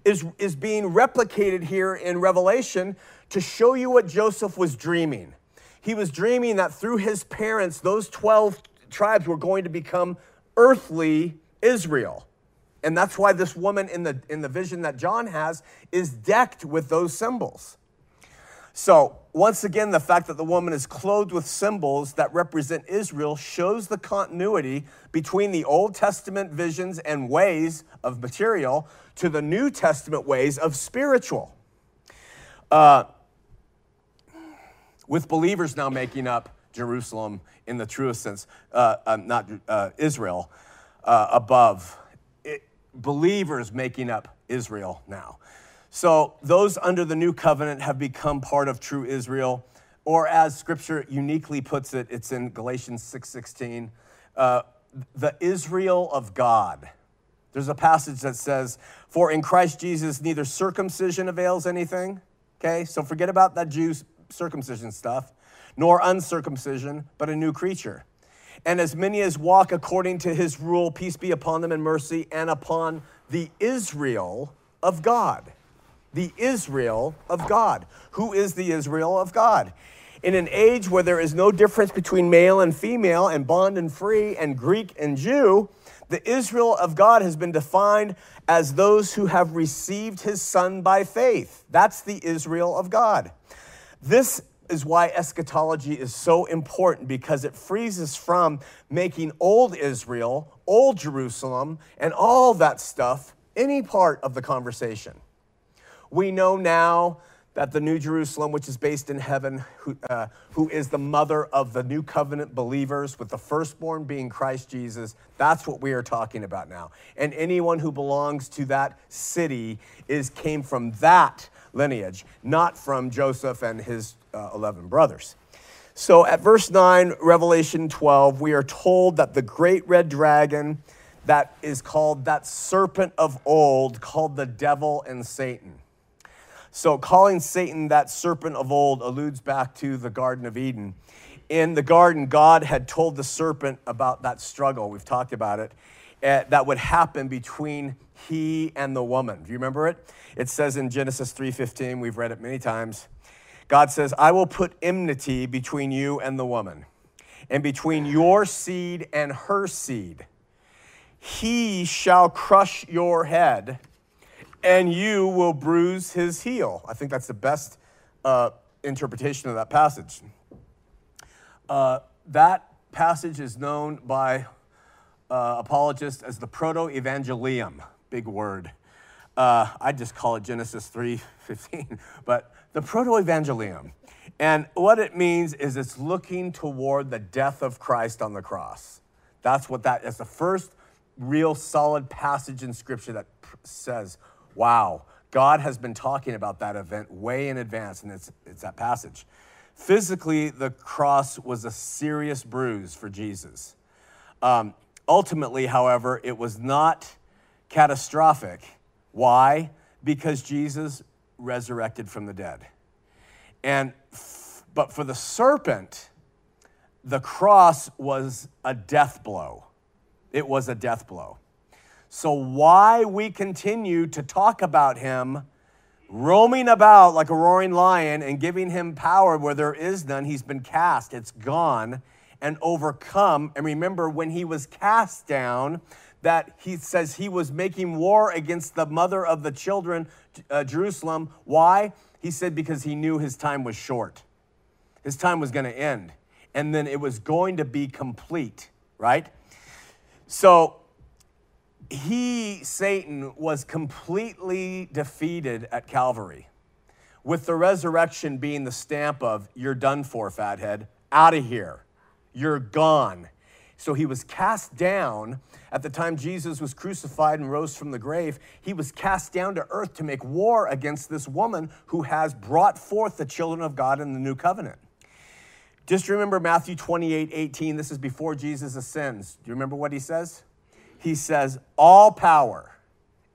is, is being replicated here in Revelation to show you what Joseph was dreaming. He was dreaming that through his parents, those 12 tribes were going to become earthly Israel. And that's why this woman in the, in the vision that John has is decked with those symbols. So, once again, the fact that the woman is clothed with symbols that represent Israel shows the continuity between the Old Testament visions and ways of material to the New Testament ways of spiritual. Uh, with believers now making up Jerusalem in the truest sense, uh, uh, not uh, Israel, uh, above, it, believers making up Israel now. So those under the new covenant have become part of true Israel, or as Scripture uniquely puts it, it's in Galatians 6:16, uh, the Israel of God. There's a passage that says, "For in Christ Jesus neither circumcision avails anything." Okay, so forget about that Jews circumcision stuff, nor uncircumcision, but a new creature. And as many as walk according to his rule, peace be upon them and mercy, and upon the Israel of God the Israel of God. Who is the Israel of God? In an age where there is no difference between male and female, and bond and free, and Greek and Jew, the Israel of God has been defined as those who have received his son by faith. That's the Israel of God. This is why eschatology is so important because it frees us from making old Israel, old Jerusalem, and all that stuff any part of the conversation. We know now that the New Jerusalem, which is based in heaven, who, uh, who is the mother of the new covenant believers, with the firstborn being Christ Jesus, that's what we are talking about now. And anyone who belongs to that city is came from that lineage, not from Joseph and his uh, 11 brothers. So at verse 9, Revelation 12, we are told that the great red dragon that is called that serpent of old, called the devil and Satan so, calling Satan that serpent of old alludes back to the Garden of Eden. In the garden, God had told the serpent about that struggle. We've talked about it. Uh, that would happen between he and the woman. Do you remember it? It says in Genesis 3:15, we've read it many times. God says, "I will put enmity between you and the woman, and between your seed and her seed. He shall crush your head, and you will bruise his heel. I think that's the best uh, interpretation of that passage. Uh, that passage is known by uh, apologists as the proto-evangelium, big word. Uh, I just call it Genesis 3:15, but the proto-evangelium. And what it means is it's looking toward the death of Christ on the cross. That's what that is. The first real solid passage in Scripture that says Wow, God has been talking about that event way in advance, and it's, it's that passage. Physically, the cross was a serious bruise for Jesus. Um, ultimately, however, it was not catastrophic. Why? Because Jesus resurrected from the dead. And but for the serpent, the cross was a death blow. It was a death blow. So, why we continue to talk about him roaming about like a roaring lion and giving him power where there is none. He's been cast, it's gone and overcome. And remember, when he was cast down, that he says he was making war against the mother of the children, uh, Jerusalem. Why? He said because he knew his time was short. His time was going to end, and then it was going to be complete, right? So he, Satan, was completely defeated at Calvary, with the resurrection being the stamp of, you're done for, fathead, out of here, you're gone. So he was cast down at the time Jesus was crucified and rose from the grave. He was cast down to earth to make war against this woman who has brought forth the children of God in the new covenant. Just remember Matthew 28 18. This is before Jesus ascends. Do you remember what he says? He says, All power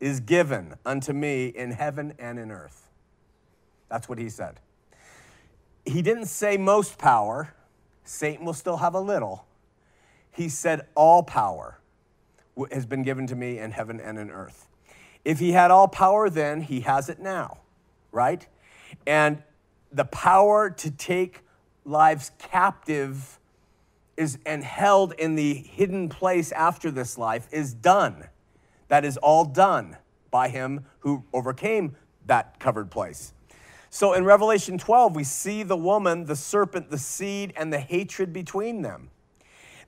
is given unto me in heaven and in earth. That's what he said. He didn't say most power, Satan will still have a little. He said, All power has been given to me in heaven and in earth. If he had all power then, he has it now, right? And the power to take lives captive is and held in the hidden place after this life is done. That is all done by him who overcame that covered place. So in Revelation 12, we see the woman, the serpent, the seed, and the hatred between them.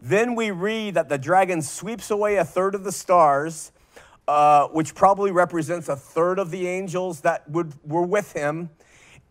Then we read that the dragon sweeps away a third of the stars, uh, which probably represents a third of the angels that would, were with him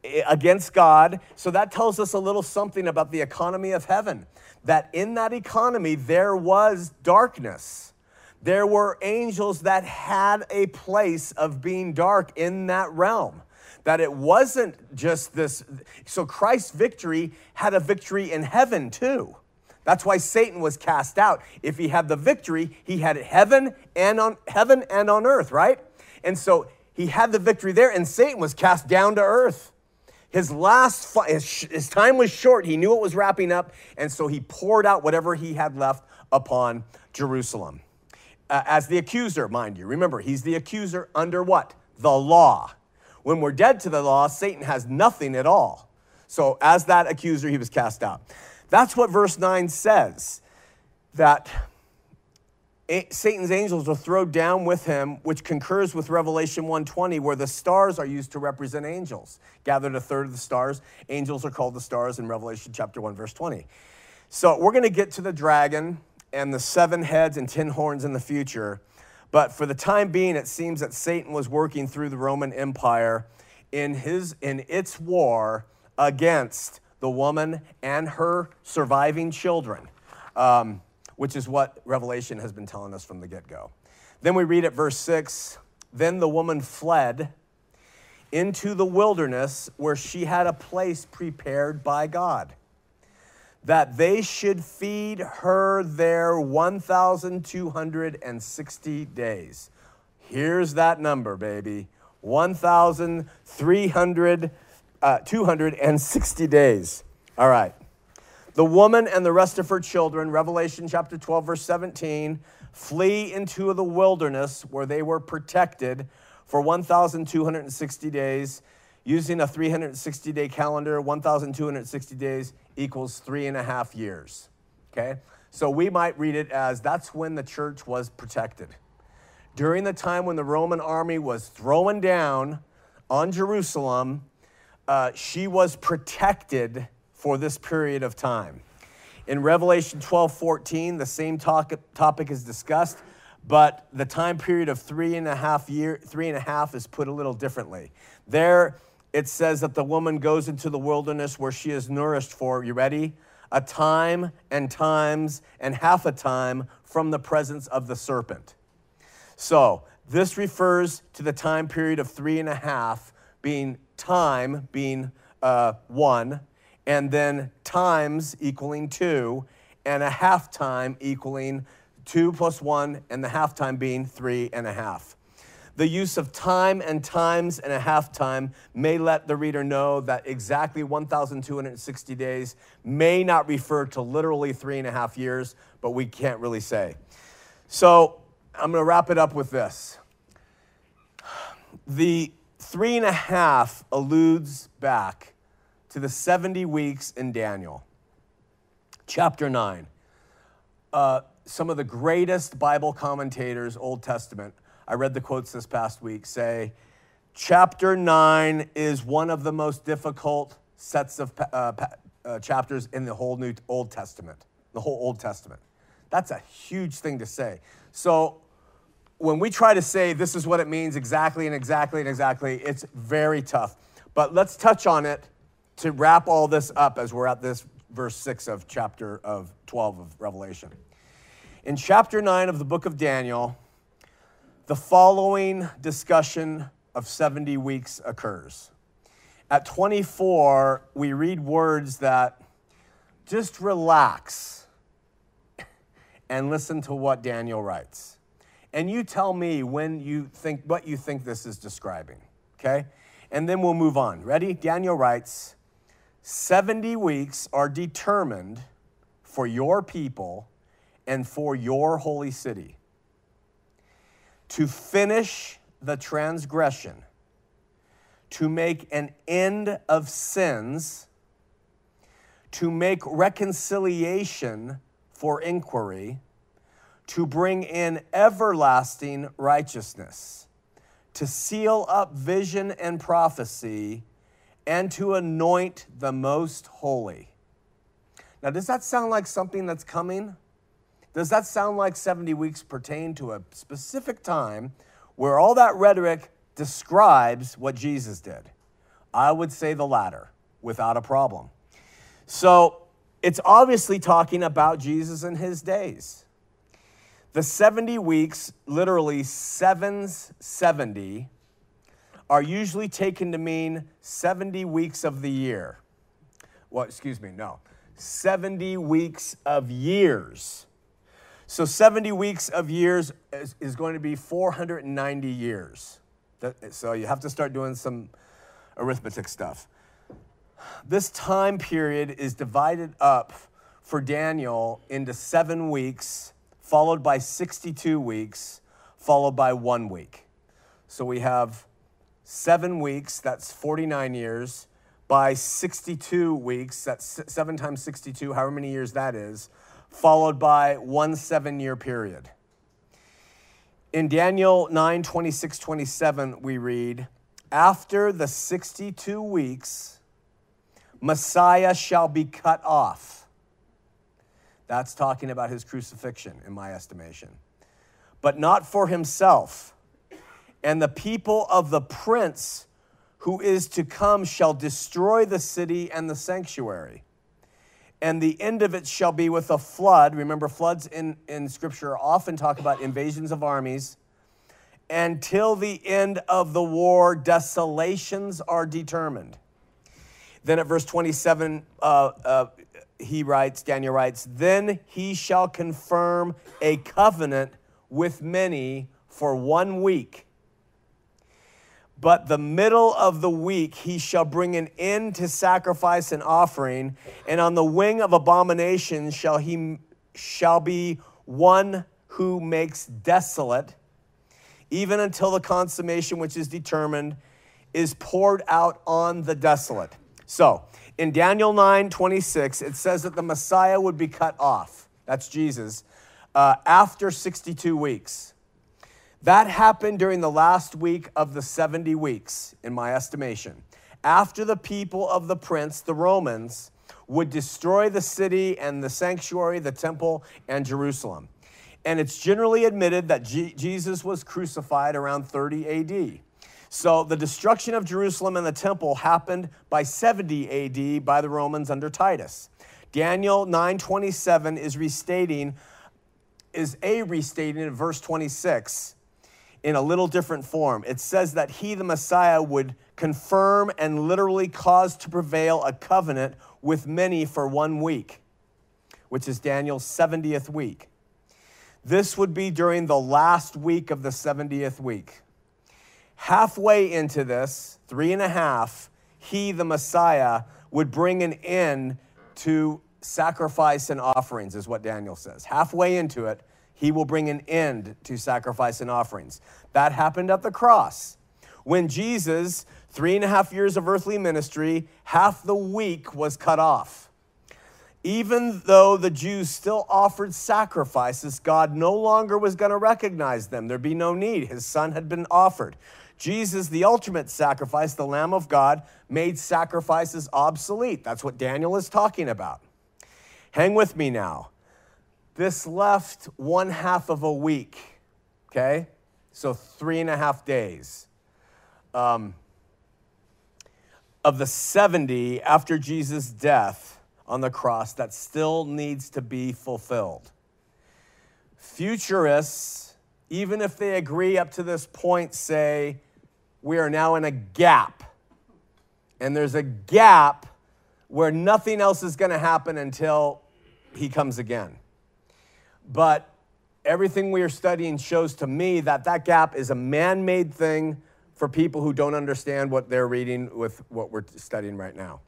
Eh, against God. So that tells us a little something about the economy of heaven. That in that economy, there was darkness. There were angels that had a place of being dark in that realm. That it wasn't just this. So Christ's victory had a victory in heaven too. That's why Satan was cast out. If he had the victory, he had heaven and on heaven and on earth, right? And so he had the victory there, and Satan was cast down to earth. His last his, his time was short. He knew it was wrapping up, and so he poured out whatever he had left upon Jerusalem. Uh, as the accuser, mind you. Remember, he's the accuser under what? The law. When we're dead to the law, Satan has nothing at all. So, as that accuser, he was cast out. That's what verse 9 says that Satan's angels are thrown down with him, which concurs with Revelation 1:20, where the stars are used to represent angels. Gathered a third of the stars. Angels are called the stars in Revelation chapter 1, verse 20. So we're going to get to the dragon and the seven heads and ten horns in the future. But for the time being, it seems that Satan was working through the Roman Empire in his in its war against the woman and her surviving children, um, which is what Revelation has been telling us from the get go. Then we read at verse 6 Then the woman fled into the wilderness where she had a place prepared by God, that they should feed her there 1,260 days. Here's that number, baby 1,300 uh, 260 days. All right. The woman and the rest of her children, Revelation chapter 12, verse 17, flee into the wilderness where they were protected for 1,260 days. Using a 360 day calendar, 1,260 days equals three and a half years. Okay? So we might read it as that's when the church was protected. During the time when the Roman army was throwing down on Jerusalem, uh, she was protected for this period of time. In Revelation 12 14, the same talk, topic is discussed, but the time period of three and a half year, three and a half is put a little differently. There it says that the woman goes into the wilderness where she is nourished for, you ready? A time and times and half a time from the presence of the serpent. So this refers to the time period of three and a half being time being uh, one, and then times equaling two, and a half time equaling two plus one, and the half time being three and a half. The use of time and times and a half time may let the reader know that exactly 1,260 days may not refer to literally three and a half years, but we can't really say. So I'm going to wrap it up with this. The three and a half alludes back to the 70 weeks in Daniel. Chapter 9. Uh, some of the greatest Bible commentators, Old Testament, I read the quotes this past week, say chapter 9 is one of the most difficult sets of uh, uh, chapters in the whole New Old Testament, the whole Old Testament. That's a huge thing to say. So when we try to say this is what it means exactly and exactly and exactly, it's very tough. But let's touch on it to wrap all this up as we're at this verse 6 of chapter of 12 of Revelation. In chapter 9 of the book of Daniel, the following discussion of 70 weeks occurs. At 24, we read words that just relax and listen to what Daniel writes. And you tell me when you think what you think this is describing, okay? And then we'll move on. Ready? Daniel writes 70 weeks are determined for your people and for your holy city. To finish the transgression, to make an end of sins, to make reconciliation for inquiry, to bring in everlasting righteousness, to seal up vision and prophecy, and to anoint the most holy. Now, does that sound like something that's coming? Does that sound like 70 weeks pertain to a specific time where all that rhetoric describes what Jesus did? I would say the latter without a problem. So it's obviously talking about Jesus and his days. The 70 weeks, literally sevens 70, are usually taken to mean 70 weeks of the year. Well, excuse me, no. 70 weeks of years. So 70 weeks of years is, is going to be 490 years. That, so you have to start doing some arithmetic stuff. This time period is divided up for Daniel into seven weeks, followed by 62 weeks, followed by one week. So we have seven weeks, that's 49 years, by 62 weeks, that's seven times 62, however many years that is, followed by one seven year period. In Daniel 9 26 27, we read, After the 62 weeks, Messiah shall be cut off. That's talking about his crucifixion, in my estimation. But not for himself. And the people of the prince who is to come shall destroy the city and the sanctuary and the end of it shall be with a flood. Remember, floods in, in Scripture often talk about invasions of armies. Until the end of the war, desolations are determined. Then at verse 27, uh, uh, he writes, Daniel writes, Then he shall confirm a covenant with many for one week but the middle of the week he shall bring an end to sacrifice and offering, and on the wing of abomination shall he shall be one who makes desolate, even until the consummation which is determined is poured out on the desolate. So in Daniel 9 26, it says that the Messiah would be cut off. That's Jesus. Uh, after 62 weeks. That happened during the last week of the 70 weeks, in my estimation. After the people of the prince, the Romans, would destroy the city and the sanctuary, the temple, and Jerusalem. And it's generally admitted that G- Jesus was crucified around 30 AD. So the destruction of Jerusalem and the temple happened by 70 AD by the Romans under Titus. Daniel 9:27 is restating is a restating in verse 26 in a little different form. It says that he, the Messiah, would confirm and literally cause to prevail a covenant with many for one week, which is Daniel's 70th week. This would be during the last week of the 70th week. Halfway into this, three and a half, he, the Messiah, would bring an end to sacrifice and offerings, is what Daniel says. Halfway into it, he will bring an end to sacrifice and offerings. That happened at the cross. when Jesus, three and a half years of earthly ministry, half the week was cut off. Even though the Jews still offered sacrifices, God no longer was going to recognize them. There'd be no need. His son had been offered. Jesus, the ultimate sacrifice, the Lamb of God, made sacrifices obsolete. That's what Daniel is talking about. Hang with me now. This left one half of a week, okay? So three and a half days. Um, of the 70 after Jesus' death on the cross that still needs to be fulfilled. Futurists, even if they agree up to this point, say we are now in a gap. And there's a gap where nothing else is going to happen until he comes again. But everything we are studying shows to me that that gap is a man made thing for people who don't understand what they're reading with what we're studying right now.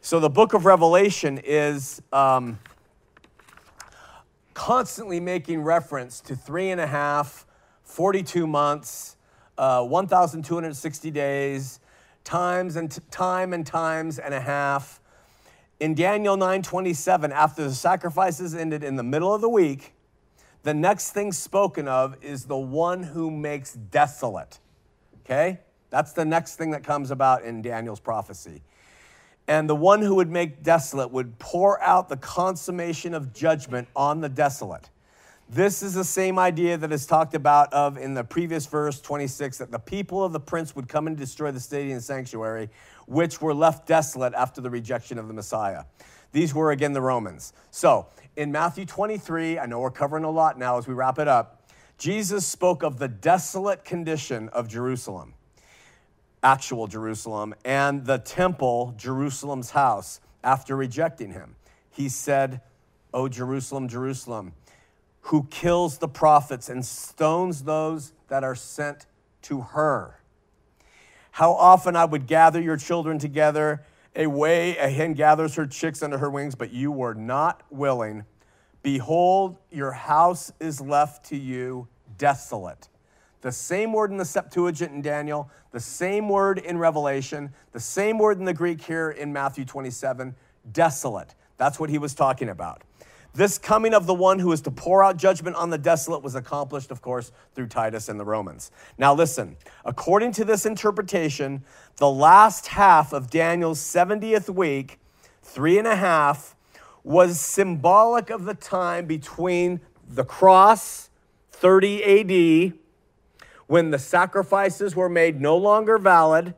So the book of Revelation is um, constantly making reference to three and a half, 42 months, uh, 1,260 days, times and t- time and times and a half. In Daniel 9:27, after the sacrifices ended in the middle of the week, the next thing spoken of is the one who makes desolate. Okay? That's the next thing that comes about in Daniel's prophecy. And the one who would make desolate would pour out the consummation of judgment on the desolate. This is the same idea that is talked about of in the previous verse 26 that the people of the prince would come and destroy the city and sanctuary, which were left desolate after the rejection of the Messiah. These were again the Romans. So in Matthew 23, I know we're covering a lot now as we wrap it up. Jesus spoke of the desolate condition of Jerusalem, actual Jerusalem, and the temple, Jerusalem's house, after rejecting him. He said, O Jerusalem, Jerusalem, who kills the prophets and stones those that are sent to her. How often I would gather your children together, a way a hen gathers her chicks under her wings, but you were not willing. Behold, your house is left to you desolate. The same word in the Septuagint in Daniel, the same word in Revelation, the same word in the Greek here in Matthew 27 desolate. That's what he was talking about. This coming of the one who is to pour out judgment on the desolate was accomplished, of course, through Titus and the Romans. Now, listen, according to this interpretation, the last half of Daniel's 70th week, three and a half, was symbolic of the time between the cross, 30 AD, when the sacrifices were made no longer valid,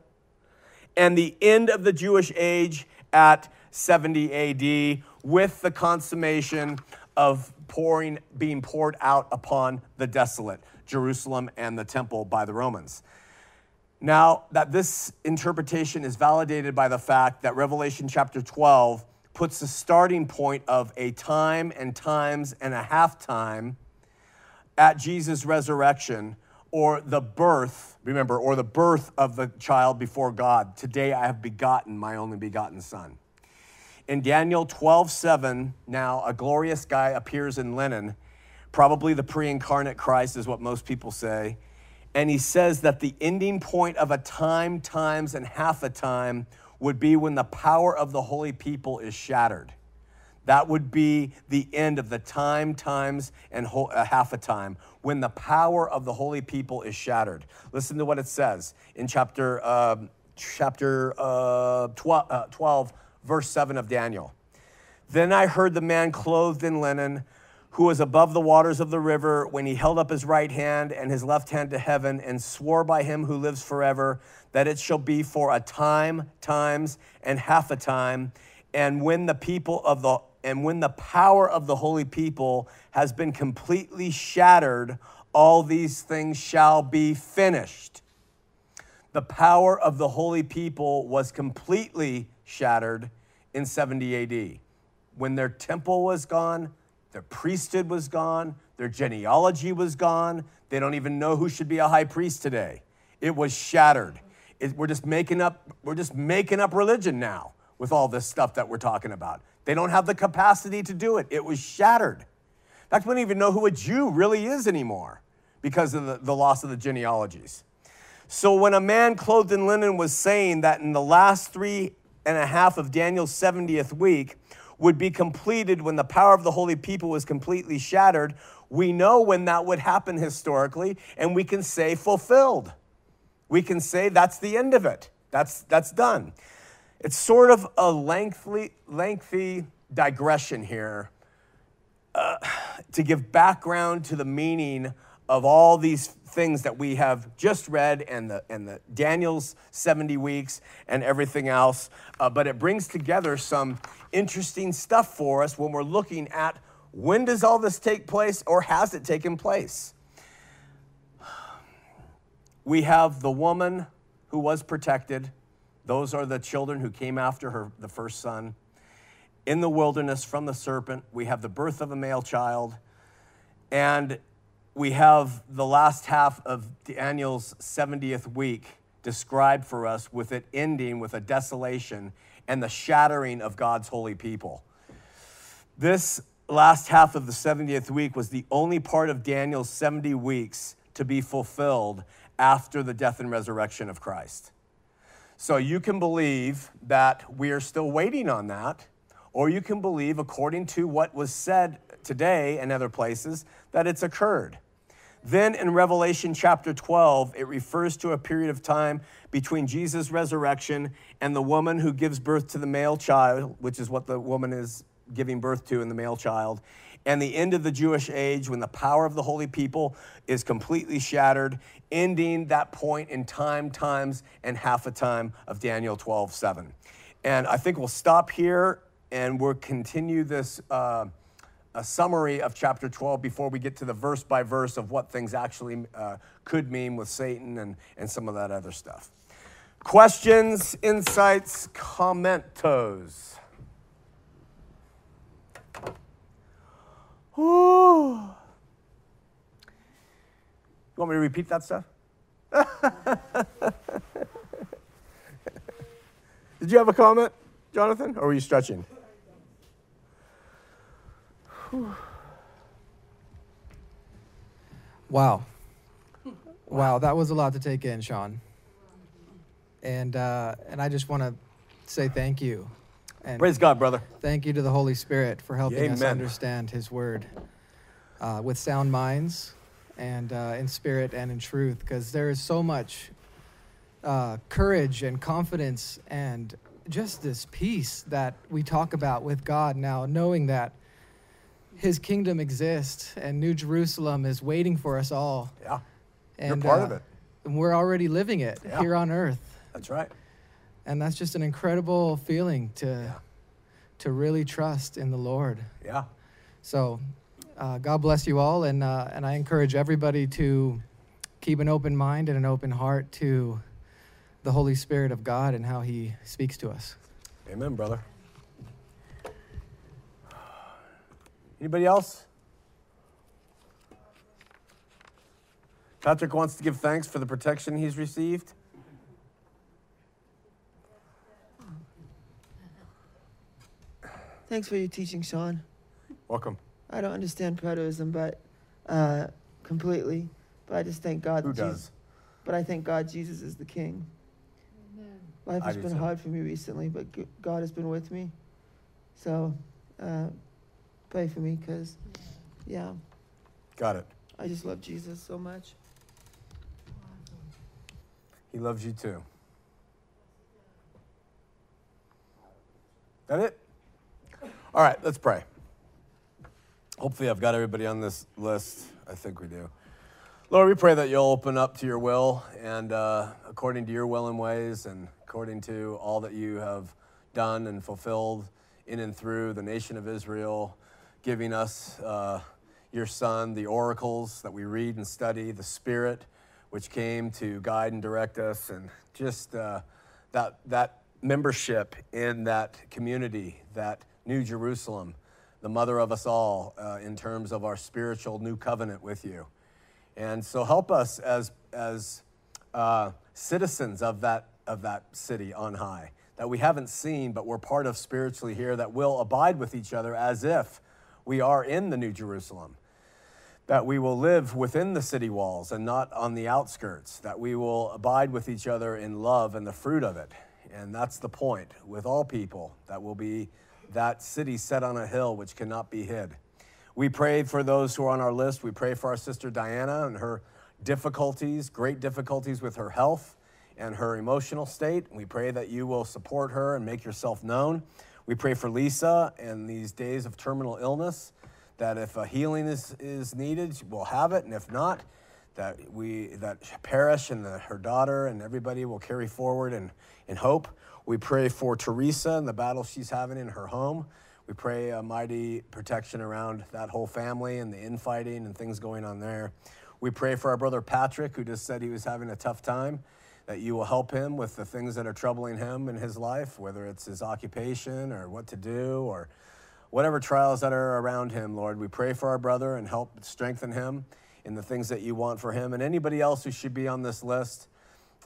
and the end of the Jewish age at 70 AD with the consummation of pouring being poured out upon the desolate Jerusalem and the temple by the Romans. Now, that this interpretation is validated by the fact that Revelation chapter 12 puts the starting point of a time and times and a half time at Jesus' resurrection or the birth, remember, or the birth of the child before God. Today I have begotten my only begotten son. In Daniel 12, 7, now a glorious guy appears in linen, probably the pre incarnate Christ, is what most people say. And he says that the ending point of a time, times, and half a time would be when the power of the holy people is shattered. That would be the end of the time, times, and whole, uh, half a time when the power of the holy people is shattered. Listen to what it says in chapter, uh, chapter uh, 12, uh, 12 verse 7 of Daniel. Then I heard the man clothed in linen, who was above the waters of the river, when he held up his right hand and his left hand to heaven, and swore by him who lives forever that it shall be for a time, times, and half a time. And when the people of the and when the power of the holy people has been completely shattered, all these things shall be finished. The power of the holy people was completely shattered in 70 AD. When their temple was gone, their priesthood was gone, their genealogy was gone. They don't even know who should be a high priest today. It was shattered. It, we're just making up we're just making up religion now with all this stuff that we're talking about. They don't have the capacity to do it. It was shattered. In fact, we don't even know who a Jew really is anymore because of the, the loss of the genealogies. So when a man clothed in linen was saying that in the last three and a half of Daniel's 70th week would be completed when the power of the holy people was completely shattered, we know when that would happen historically, and we can say fulfilled. We can say that's the end of it. That's, that's done. It's sort of a lengthy, lengthy digression here uh, to give background to the meaning of all these things that we have just read and the, and the Daniel's 70 weeks and everything else. Uh, but it brings together some interesting stuff for us when we're looking at when does all this take place or has it taken place? We have the woman who was protected. Those are the children who came after her, the first son. In the wilderness from the serpent, we have the birth of a male child. And we have the last half of Daniel's 70th week described for us with it ending with a desolation and the shattering of God's holy people. This last half of the 70th week was the only part of Daniel's 70 weeks to be fulfilled after the death and resurrection of Christ. So you can believe that we are still waiting on that, or you can believe, according to what was said today and other places, that it's occurred. Then in Revelation chapter 12, it refers to a period of time between Jesus' resurrection and the woman who gives birth to the male child, which is what the woman is giving birth to in the male child, and the end of the Jewish age when the power of the holy people is completely shattered, ending that point in time, times, and half a time of Daniel 12, 7. And I think we'll stop here and we'll continue this. Uh, a summary of chapter 12 before we get to the verse by verse of what things actually uh, could mean with Satan and, and some of that other stuff. Questions, insights, commentos? Ooh. You want me to repeat that stuff? Did you have a comment, Jonathan, or were you stretching? Wow. Wow, that was a lot to take in, Sean. And uh, and I just want to say thank you. And Praise God, brother. thank you to the Holy Spirit for helping us understand His Word uh, with sound minds and uh, in spirit and in truth, because there is so much uh, courage and confidence and just this peace that we talk about with God now, knowing that His kingdom exists and New Jerusalem is waiting for us all. Yeah, And, part of uh, it. And we're already living it Yeah. here on earth. that's right. And that's just an incredible feeling to, to really trust in the Lord. Yeah. So, uh, God bless you all, and uh, and I encourage everybody to keep an open mind and an open heart to the Holy Spirit of God and how He speaks to us. Amen, brother. Anybody else? Patrick wants to give thanks for the protection he's received. Thanks for your teaching, Sean. Welcome. I don't understand preterism, but uh, completely. But I just thank God. Who that Jesus, does? But I thank God Jesus is the King. Life has been too. hard for me recently, but God has been with me. So uh, pray for me, cause yeah, Got it. I just love Jesus so much. He loves you too. That it? All right, let's pray. Hopefully, I've got everybody on this list. I think we do. Lord, we pray that you'll open up to your will and uh, according to your will and ways and according to all that you have done and fulfilled in and through the nation of Israel, giving us uh, your Son, the oracles that we read and study, the Spirit which came to guide and direct us, and just uh, that, that membership in that community, that New Jerusalem, the mother of us all uh, in terms of our spiritual new covenant with you. And so help us as, as uh, citizens of that, of that city on high that we haven't seen, but we're part of spiritually here, that will abide with each other as if we are in the New Jerusalem. that we will live within the city walls and not on the outskirts, that we will abide with each other in love and the fruit of it. And that's the point with all people, that will be that city set on a hill which cannot be hid. We pray for those who are on our list. We pray for our sister Diana and her difficulties, great difficulties with her health and her emotional state. We pray that you will support her and make yourself known. We pray for Lisa in these days of terminal illness, that if a healing is, is needed, we'll have it, and if not, that we that Parish and the, her daughter and everybody will carry forward in, in hope. We pray for Teresa and the battle she's having in her home. We pray a mighty protection around that whole family and the infighting and things going on there. We pray for our brother Patrick, who just said he was having a tough time, that you will help him with the things that are troubling him in his life, whether it's his occupation or what to do or whatever trials that are around him, Lord. We pray for our brother and help strengthen him in the things that you want for him and anybody else who should be on this list.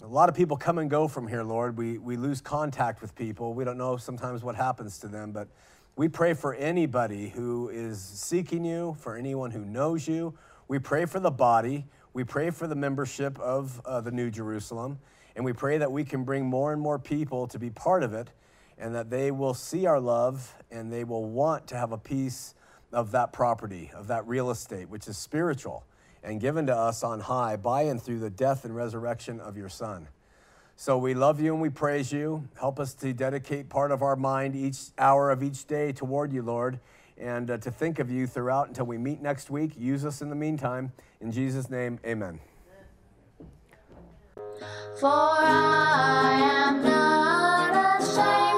A lot of people come and go from here, Lord. We, we lose contact with people. We don't know sometimes what happens to them, but we pray for anybody who is seeking you, for anyone who knows you. We pray for the body. We pray for the membership of uh, the New Jerusalem. And we pray that we can bring more and more people to be part of it and that they will see our love and they will want to have a piece of that property, of that real estate, which is spiritual and given to us on high by and through the death and resurrection of your Son. So we love you and we praise you. Help us to dedicate part of our mind each hour of each day toward you, Lord, and uh, to think of you throughout until we meet next week. Use us in the meantime. In Jesus' name, amen. For I am not ashamed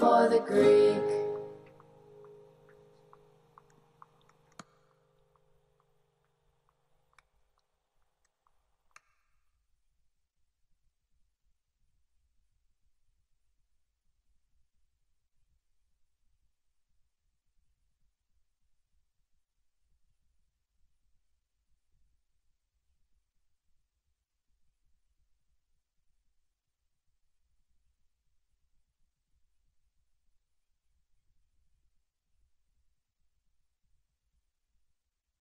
for the Greek.